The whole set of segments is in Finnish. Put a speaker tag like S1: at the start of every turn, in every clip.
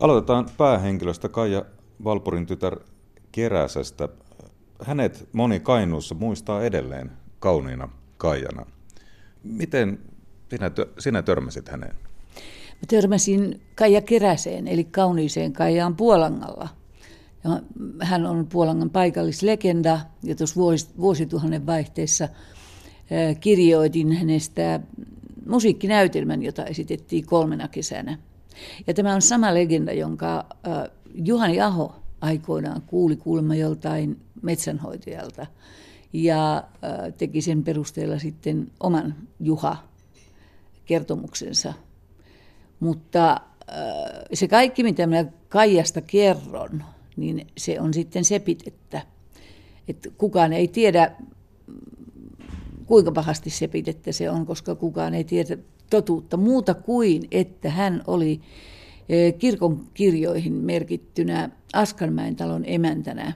S1: Aloitetaan päähenkilöstä Kaija Valpurin tytär Keräsästä. Hänet moni Kainuussa muistaa edelleen kauniina Kaijana. Miten sinä, sinä törmäsit häneen?
S2: Mä törmäsin Kaija Keräseen, eli kauniiseen Kaijaan Puolangalla. Ja hän on Puolangan paikallislegenda, ja tuossa vuosituhannen vaihteessa kirjoitin hänestä musiikkinäytelmän, jota esitettiin kolmena kesänä. Ja tämä on sama legenda, jonka Juhani Aho aikoinaan kuuli kuulemma joltain metsänhoitajalta ja teki sen perusteella sitten oman Juha-kertomuksensa. Mutta se kaikki, mitä minä Kaijasta kerron, niin se on sitten sepitettä. Että kukaan ei tiedä, kuinka pahasti sepitettä se on, koska kukaan ei tiedä totuutta muuta kuin, että hän oli e, kirkon kirjoihin merkittynä Askanmäen talon emäntänä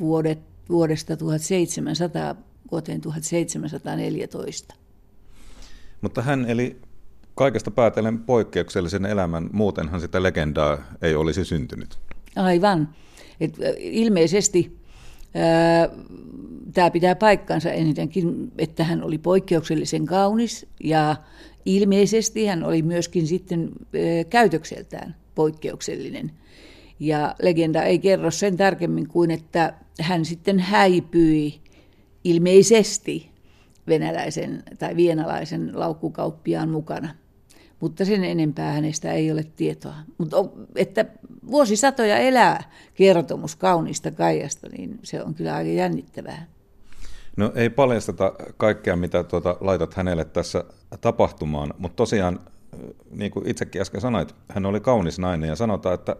S2: vuodet, vuodesta 1700 vuoteen 1714.
S1: Mutta hän eli kaikesta päätellen poikkeuksellisen elämän, muutenhan sitä legendaa ei olisi syntynyt.
S2: Aivan. Et ilmeisesti tämä pitää paikkansa enitenkin, että hän oli poikkeuksellisen kaunis ja ilmeisesti hän oli myöskin sitten käytökseltään poikkeuksellinen. Ja legenda ei kerro sen tarkemmin kuin, että hän sitten häipyi ilmeisesti venäläisen tai vienalaisen laukkukauppiaan mukana. Mutta sen enempää hänestä ei ole tietoa. Mutta että vuosisatoja elää kertomus kaunista Kaijasta, niin se on kyllä aika jännittävää.
S1: No ei paljasteta kaikkea, mitä tuota, laitat hänelle tässä tapahtumaan, mutta tosiaan, niin kuin itsekin äsken sanoit, hän oli kaunis nainen ja sanotaan, että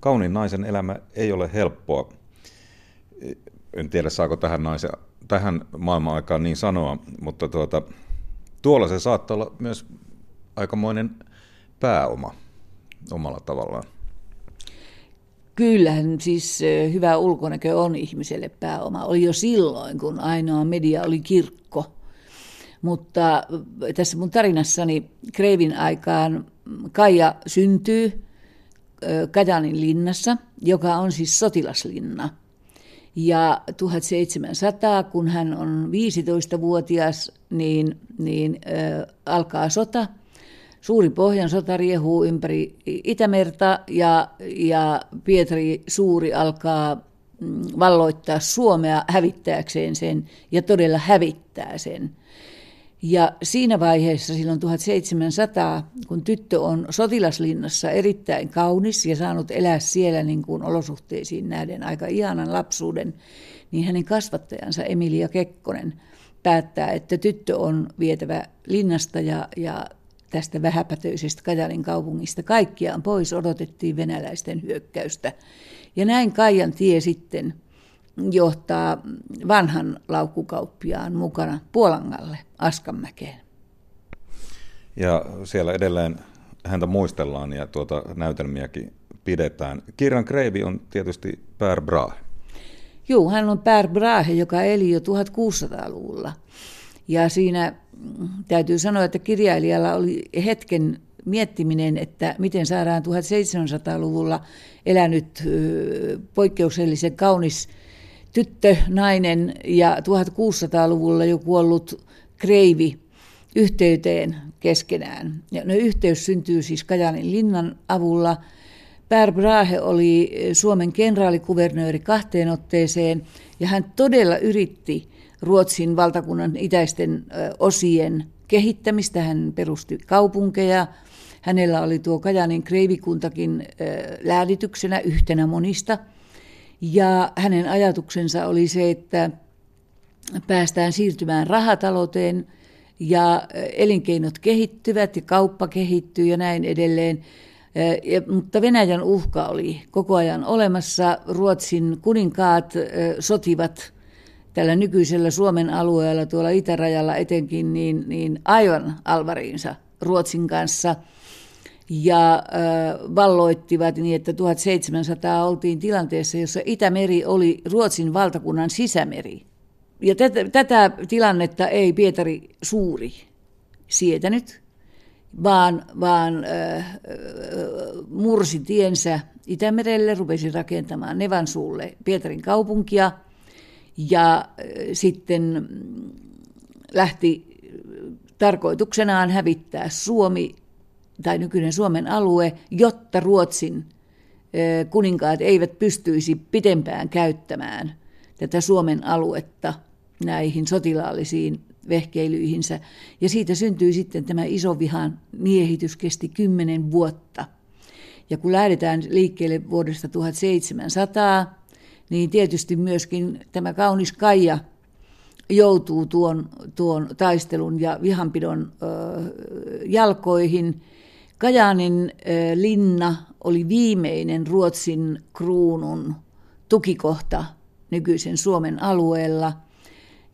S1: kauniin naisen elämä ei ole helppoa. En tiedä, saako tähän, naisen, tähän maailman aikaan niin sanoa, mutta tuota, tuolla se saattaa olla myös aikamoinen pääoma omalla tavallaan.
S2: Kyllähän siis hyvä ulkonäkö on ihmiselle pääoma. Oli jo silloin, kun ainoa media oli kirkko. Mutta tässä mun tarinassani Kreivin aikaan Kaija syntyy Kajanin linnassa, joka on siis sotilaslinna. Ja 1700, kun hän on 15-vuotias, niin, niin äh, alkaa sota – suuri pohjan sota riehuu ympäri Itämerta ja, ja Pietari Suuri alkaa mm, valloittaa Suomea hävittääkseen sen ja todella hävittää sen. Ja siinä vaiheessa silloin 1700, kun tyttö on sotilaslinnassa erittäin kaunis ja saanut elää siellä niin kuin olosuhteisiin nähden aika ihanan lapsuuden, niin hänen kasvattajansa Emilia Kekkonen päättää, että tyttö on vietävä linnasta ja, ja tästä vähäpätöisestä Kajalin kaupungista kaikkiaan pois odotettiin venäläisten hyökkäystä. Ja näin Kaijan tie sitten johtaa vanhan laukkukauppiaan mukana Puolangalle, Askanmäkeen.
S1: Ja siellä edelleen häntä muistellaan ja tuota näytelmiäkin pidetään. Kirjan Kreivi on tietysti Per Brahe.
S2: Joo, hän on Per Brahe, joka eli jo 1600-luvulla. Ja siinä täytyy sanoa, että kirjailijalla oli hetken miettiminen, että miten saadaan 1700-luvulla elänyt poikkeuksellisen kaunis tyttö, nainen ja 1600-luvulla jo kuollut kreivi yhteyteen keskenään. Ja no, yhteys syntyy siis Kajanin linnan avulla. Per Brahe oli Suomen kenraalikuvernööri kahteen otteeseen ja hän todella yritti Ruotsin valtakunnan itäisten osien kehittämistä. Hän perusti kaupunkeja. Hänellä oli tuo Kajanin kreivikuntakin lähdityksenä yhtenä monista. Ja hänen ajatuksensa oli se, että päästään siirtymään rahatalouteen ja elinkeinot kehittyvät ja kauppa kehittyy ja näin edelleen. Ja, mutta Venäjän uhka oli koko ajan olemassa. Ruotsin kuninkaat sotivat tällä nykyisellä Suomen alueella, tuolla itärajalla etenkin, niin, niin aivan alvariinsa Ruotsin kanssa ja äh, valloittivat niin, että 1700 oltiin tilanteessa, jossa Itämeri oli Ruotsin valtakunnan sisämeri. Ja tätä, tätä tilannetta ei Pietari Suuri sietänyt. vaan, vaan äh, mursi tiensä Itämerelle, rupesi rakentamaan Nevansuulle Pietarin kaupunkia ja äh, sitten lähti tarkoituksenaan hävittää Suomi tai nykyinen Suomen alue, jotta Ruotsin kuninkaat eivät pystyisi pitempään käyttämään tätä Suomen aluetta näihin sotilaallisiin vehkeilyihinsä. Ja siitä syntyi sitten tämä iso vihan miehitys, kesti kymmenen vuotta. Ja kun lähdetään liikkeelle vuodesta 1700, niin tietysti myöskin tämä kaunis Kaija joutuu tuon, tuon taistelun ja vihanpidon ö, jalkoihin. Kajaanin ö, linna oli viimeinen Ruotsin kruunun tukikohta nykyisen Suomen alueella.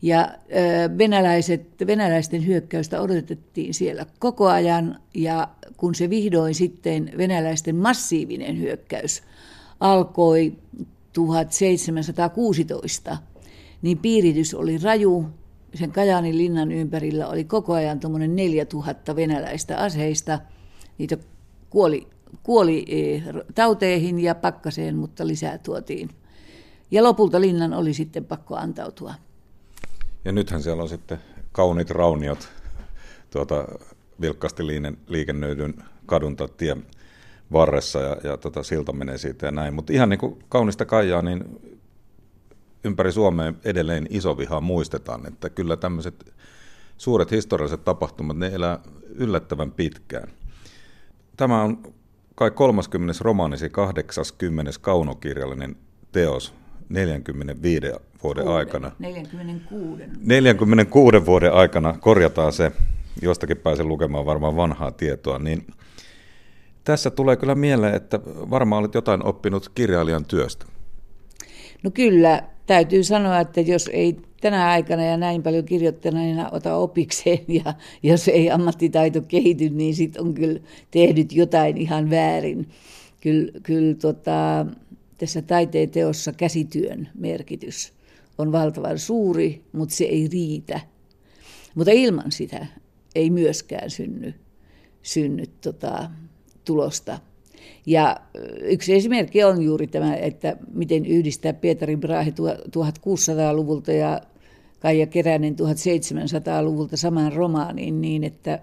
S2: Ja ö, venäläiset, venäläisten hyökkäystä odotettiin siellä koko ajan, ja kun se vihdoin sitten venäläisten massiivinen hyökkäys alkoi 1716, niin piiritys oli raju. Sen Kajaanin linnan ympärillä oli koko ajan tuommoinen 4000 venäläistä aseista. Niitä kuoli, kuoli e, tauteihin ja pakkaseen, mutta lisää tuotiin. Ja lopulta linnan oli sitten pakko antautua.
S1: Ja nythän siellä on sitten kauniit rauniot tuota, vilkkaasti liikennöidyn kadunta tie varressa ja, ja tota, silta menee siitä ja näin. Mutta ihan niin kuin kaunista Kaijaa, niin ympäri Suomea edelleen iso viha muistetaan, että kyllä tämmöiset suuret historialliset tapahtumat, ne elää yllättävän pitkään. Tämä on kai 30. romaanisi 80. kaunokirjallinen teos 45 vuoden
S2: Kuuden,
S1: aikana.
S2: 46.
S1: 46 vuoden aikana korjataan se, jostakin pääsen lukemaan varmaan vanhaa tietoa, niin tässä tulee kyllä mieleen, että varmaan olet jotain oppinut kirjailijan työstä.
S2: No kyllä, täytyy sanoa, että jos ei tänä aikana ja näin paljon kirjoittaneena ota opikseen ja jos ei ammattitaito kehity, niin sitten on kyllä tehnyt jotain ihan väärin. Kyllä, kyllä tota, tässä taiteen teossa käsityön merkitys on valtavan suuri, mutta se ei riitä. Mutta ilman sitä ei myöskään synny, synny tota, tulosta. Ja yksi esimerkki on juuri tämä, että miten yhdistää Pietarin Brahe 1600-luvulta ja Kaija Keränen 1700-luvulta samaan romaaniin niin, että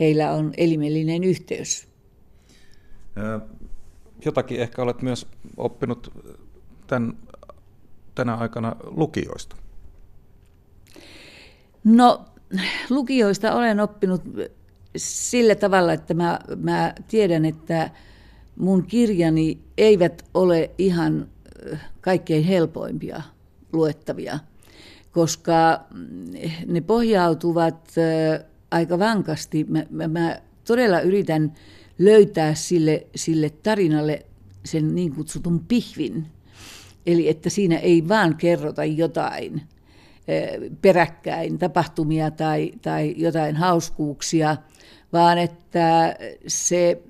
S2: heillä on elimellinen yhteys.
S1: Jotakin ehkä olet myös oppinut tämän, tänä aikana lukioista.
S2: No, lukioista olen oppinut sillä tavalla, että mä, mä tiedän, että mun kirjani eivät ole ihan kaikkein helpoimpia luettavia, koska ne pohjautuvat aika vankasti. Mä, mä, mä todella yritän löytää sille, sille tarinalle sen niin kutsutun pihvin, eli että siinä ei vaan kerrota jotain peräkkäin tapahtumia tai, tai jotain hauskuuksia, vaan että se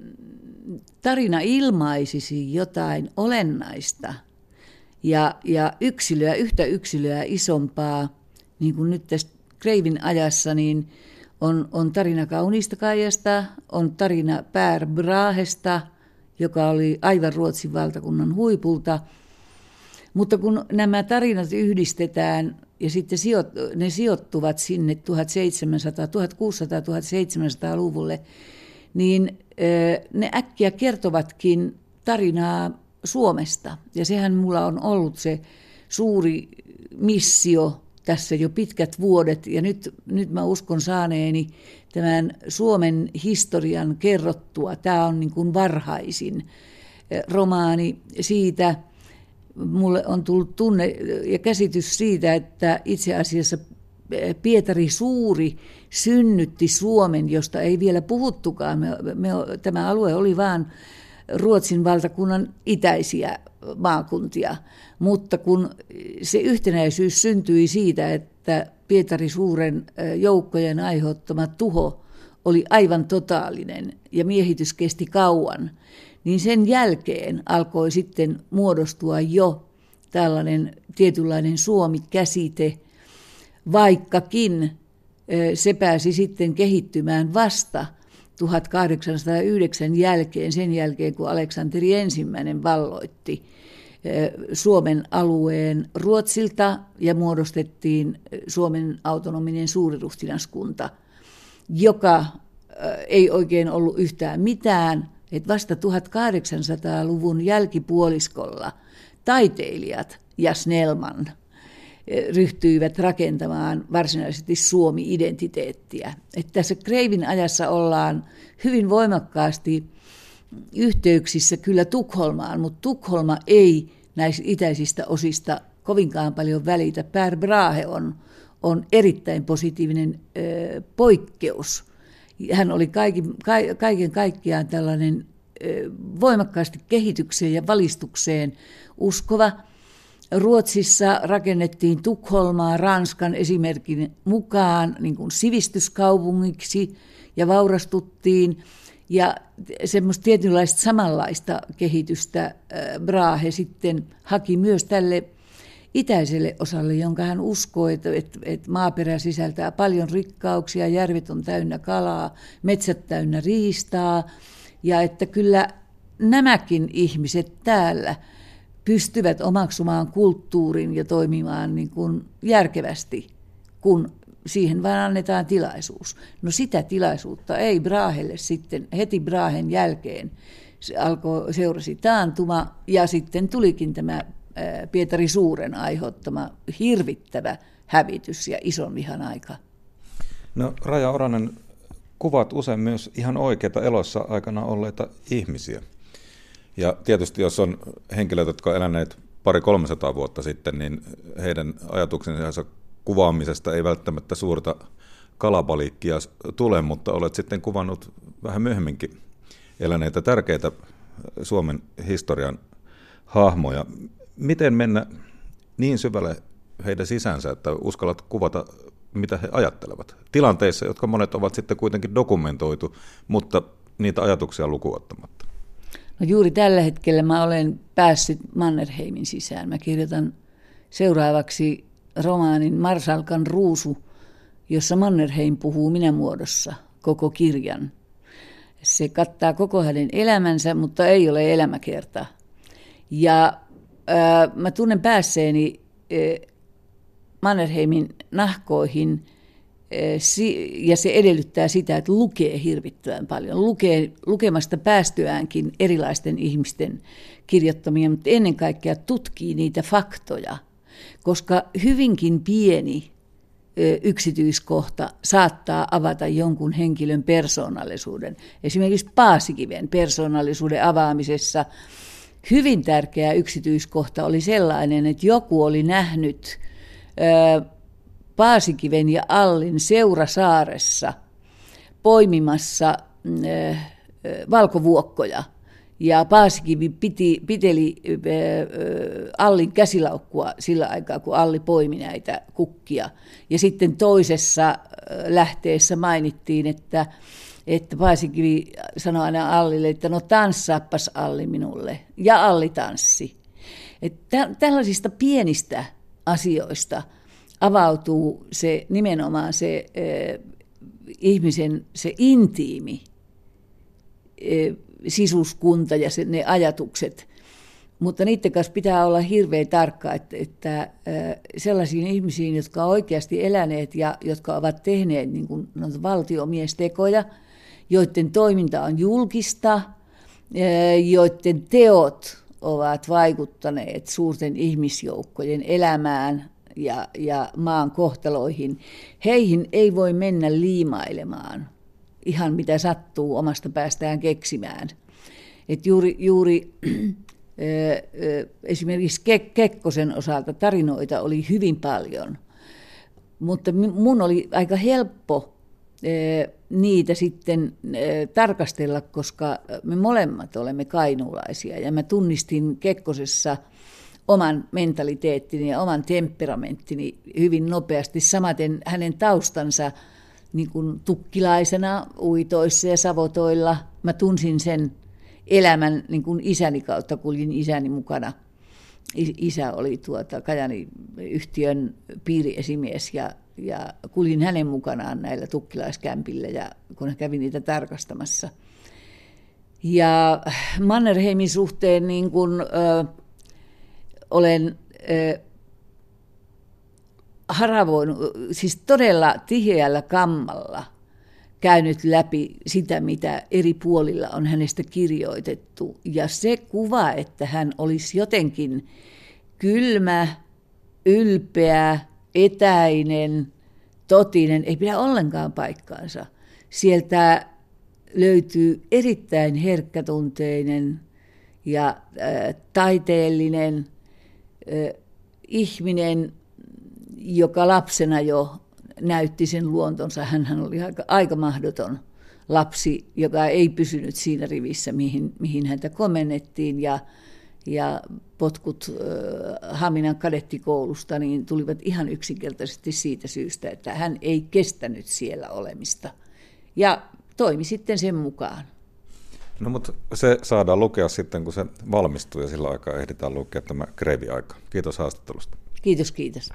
S2: tarina ilmaisisi jotain olennaista ja, ja yksilöä, yhtä yksilöä isompaa, niin kuin nyt tässä Kreivin ajassa, niin on, on tarina Kauniista Kaijasta, on tarina Pär Brahesta, joka oli aivan Ruotsin valtakunnan huipulta. Mutta kun nämä tarinat yhdistetään ja sitten ne sijoittuvat sinne 1700, 1600-1700-luvulle, niin ne äkkiä kertovatkin tarinaa Suomesta. Ja sehän mulla on ollut se suuri missio tässä jo pitkät vuodet. Ja nyt, nyt mä uskon saaneeni tämän Suomen historian kerrottua. Tämä on niin kuin varhaisin romaani siitä. Mulle on tullut tunne ja käsitys siitä, että itse asiassa Pietari Suuri synnytti Suomen, josta ei vielä puhuttukaan. Me, me, tämä alue oli vain Ruotsin valtakunnan itäisiä maakuntia, mutta kun se yhtenäisyys syntyi siitä, että Pietari Suuren joukkojen aiheuttama tuho oli aivan totaalinen ja miehitys kesti kauan, niin sen jälkeen alkoi sitten muodostua jo tällainen tietynlainen Suomi-käsite, vaikkakin se pääsi sitten kehittymään vasta 1809 jälkeen, sen jälkeen kun Aleksanteri ensimmäinen valloitti Suomen alueen Ruotsilta ja muodostettiin Suomen autonominen suuriruhtinaskunta, joka ei oikein ollut yhtään mitään, että vasta 1800-luvun jälkipuoliskolla taiteilijat ja Snellman ryhtyivät rakentamaan varsinaisesti Suomi-identiteettiä. Että tässä Kreivin ajassa ollaan hyvin voimakkaasti yhteyksissä kyllä Tukholmaan, mutta Tukholma ei näistä itäisistä osista kovinkaan paljon välitä. Per Brahe on, on erittäin positiivinen ö, poikkeus. Hän oli kaiken, kaiken kaikkiaan tällainen voimakkaasti kehitykseen ja valistukseen uskova. Ruotsissa rakennettiin Tukholmaa Ranskan esimerkin mukaan niin kuin sivistyskaupungiksi ja vaurastuttiin. Ja semmoista tietynlaista samanlaista kehitystä Brahe sitten haki myös tälle itäiselle osalle, jonka hän uskoi, että, että, että maaperä sisältää paljon rikkauksia, järvet on täynnä kalaa, metsät täynnä riistaa, ja että kyllä nämäkin ihmiset täällä pystyvät omaksumaan kulttuurin ja toimimaan niin kuin järkevästi, kun siihen vaan annetaan tilaisuus. No sitä tilaisuutta ei Brahelle sitten heti Brahen jälkeen. Se alkoi, seurasi taantuma ja sitten tulikin tämä Pietari Suuren aiheuttama hirvittävä hävitys ja ison vihan aika.
S1: No Raja Oranen, kuvat usein myös ihan oikeita elossa aikana olleita ihmisiä. Ja tietysti jos on henkilöt, jotka eläneet pari 300 vuotta sitten, niin heidän ajatuksensa kuvaamisesta ei välttämättä suurta kalapaliikkia tule, mutta olet sitten kuvannut vähän myöhemminkin eläneitä tärkeitä Suomen historian hahmoja. Miten mennä niin syvälle heidän sisänsä, että uskallat kuvata, mitä he ajattelevat? Tilanteissa, jotka monet ovat sitten kuitenkin dokumentoitu, mutta niitä ajatuksia lukuottamatta.
S2: No juuri tällä hetkellä mä olen päässyt Mannerheimin sisään. Mä kirjoitan seuraavaksi romaanin Marsalkan ruusu, jossa Mannerheim puhuu minä muodossa koko kirjan. Se kattaa koko hänen elämänsä, mutta ei ole elämäkerta. Ja äh, mä tunnen päässeeni äh, Mannerheimin nahkoihin äh, ja se edellyttää sitä, että lukee hirvittävän paljon. Lukee lukemasta päästyäänkin erilaisten ihmisten kirjoittamia, mutta ennen kaikkea tutkii niitä faktoja – koska hyvinkin pieni yksityiskohta saattaa avata jonkun henkilön persoonallisuuden. Esimerkiksi Paasikiven persoonallisuuden avaamisessa hyvin tärkeä yksityiskohta oli sellainen, että joku oli nähnyt Paasikiven ja Allin Seurasaaressa poimimassa valkovuokkoja – ja Paasikivi piti, piteli Allin käsilaukkua sillä aikaa, kun Alli poimi näitä kukkia. Ja sitten toisessa lähteessä mainittiin, että, että Paasikivi sanoi aina Allille, että no tanssaappas Alli minulle. Ja Alli tanssi. Että tällaisista pienistä asioista avautuu se nimenomaan se ihmisen se intiimi sisuskunta ja se, ne ajatukset. Mutta niiden kanssa pitää olla hirveän tarkka, että, että sellaisiin ihmisiin, jotka ovat oikeasti eläneet ja jotka ovat tehneet niin kuin, valtiomiestekoja, joiden toiminta on julkista, joiden teot ovat vaikuttaneet suurten ihmisjoukkojen elämään ja, ja maan kohtaloihin, heihin ei voi mennä liimailemaan ihan mitä sattuu omasta päästään keksimään. Et juuri juuri esimerkiksi Kekkosen osalta tarinoita oli hyvin paljon, mutta mun oli aika helppo niitä sitten tarkastella, koska me molemmat olemme kainuulaisia ja mä tunnistin Kekkosessa oman mentaliteettini ja oman temperamenttini hyvin nopeasti, samaten hänen taustansa – niin kuin tukkilaisena uitoissa ja savotoilla. Mä tunsin sen elämän niin kuin isäni kautta, kuljin isäni mukana. Isä oli tuota Kajani-yhtiön piiriesimies ja, ja kuljin hänen mukanaan näillä tukkilaiskämpillä, ja kun hän kävi niitä tarkastamassa. Ja Mannerheimin suhteen niin kun, ö, olen ö, haravoinut, siis todella tiheällä kammalla käynyt läpi sitä, mitä eri puolilla on hänestä kirjoitettu. Ja se kuva, että hän olisi jotenkin kylmä, ylpeä, etäinen, totinen, ei pidä ollenkaan paikkaansa. Sieltä löytyy erittäin herkkätunteinen ja äh, taiteellinen äh, ihminen, joka lapsena jo näytti sen luontonsa. Hän oli aika, aika mahdoton lapsi, joka ei pysynyt siinä rivissä, mihin, mihin häntä komennettiin. Ja, ja potkut äh, Haminan kadettikoulusta niin tulivat ihan yksinkertaisesti siitä syystä, että hän ei kestänyt siellä olemista. Ja toimi sitten sen mukaan.
S1: No mutta se saadaan lukea sitten, kun se valmistuu ja sillä aikaa ehditään lukea tämä Kreivi-aika. Kiitos haastattelusta.
S2: Kiitos, kiitos.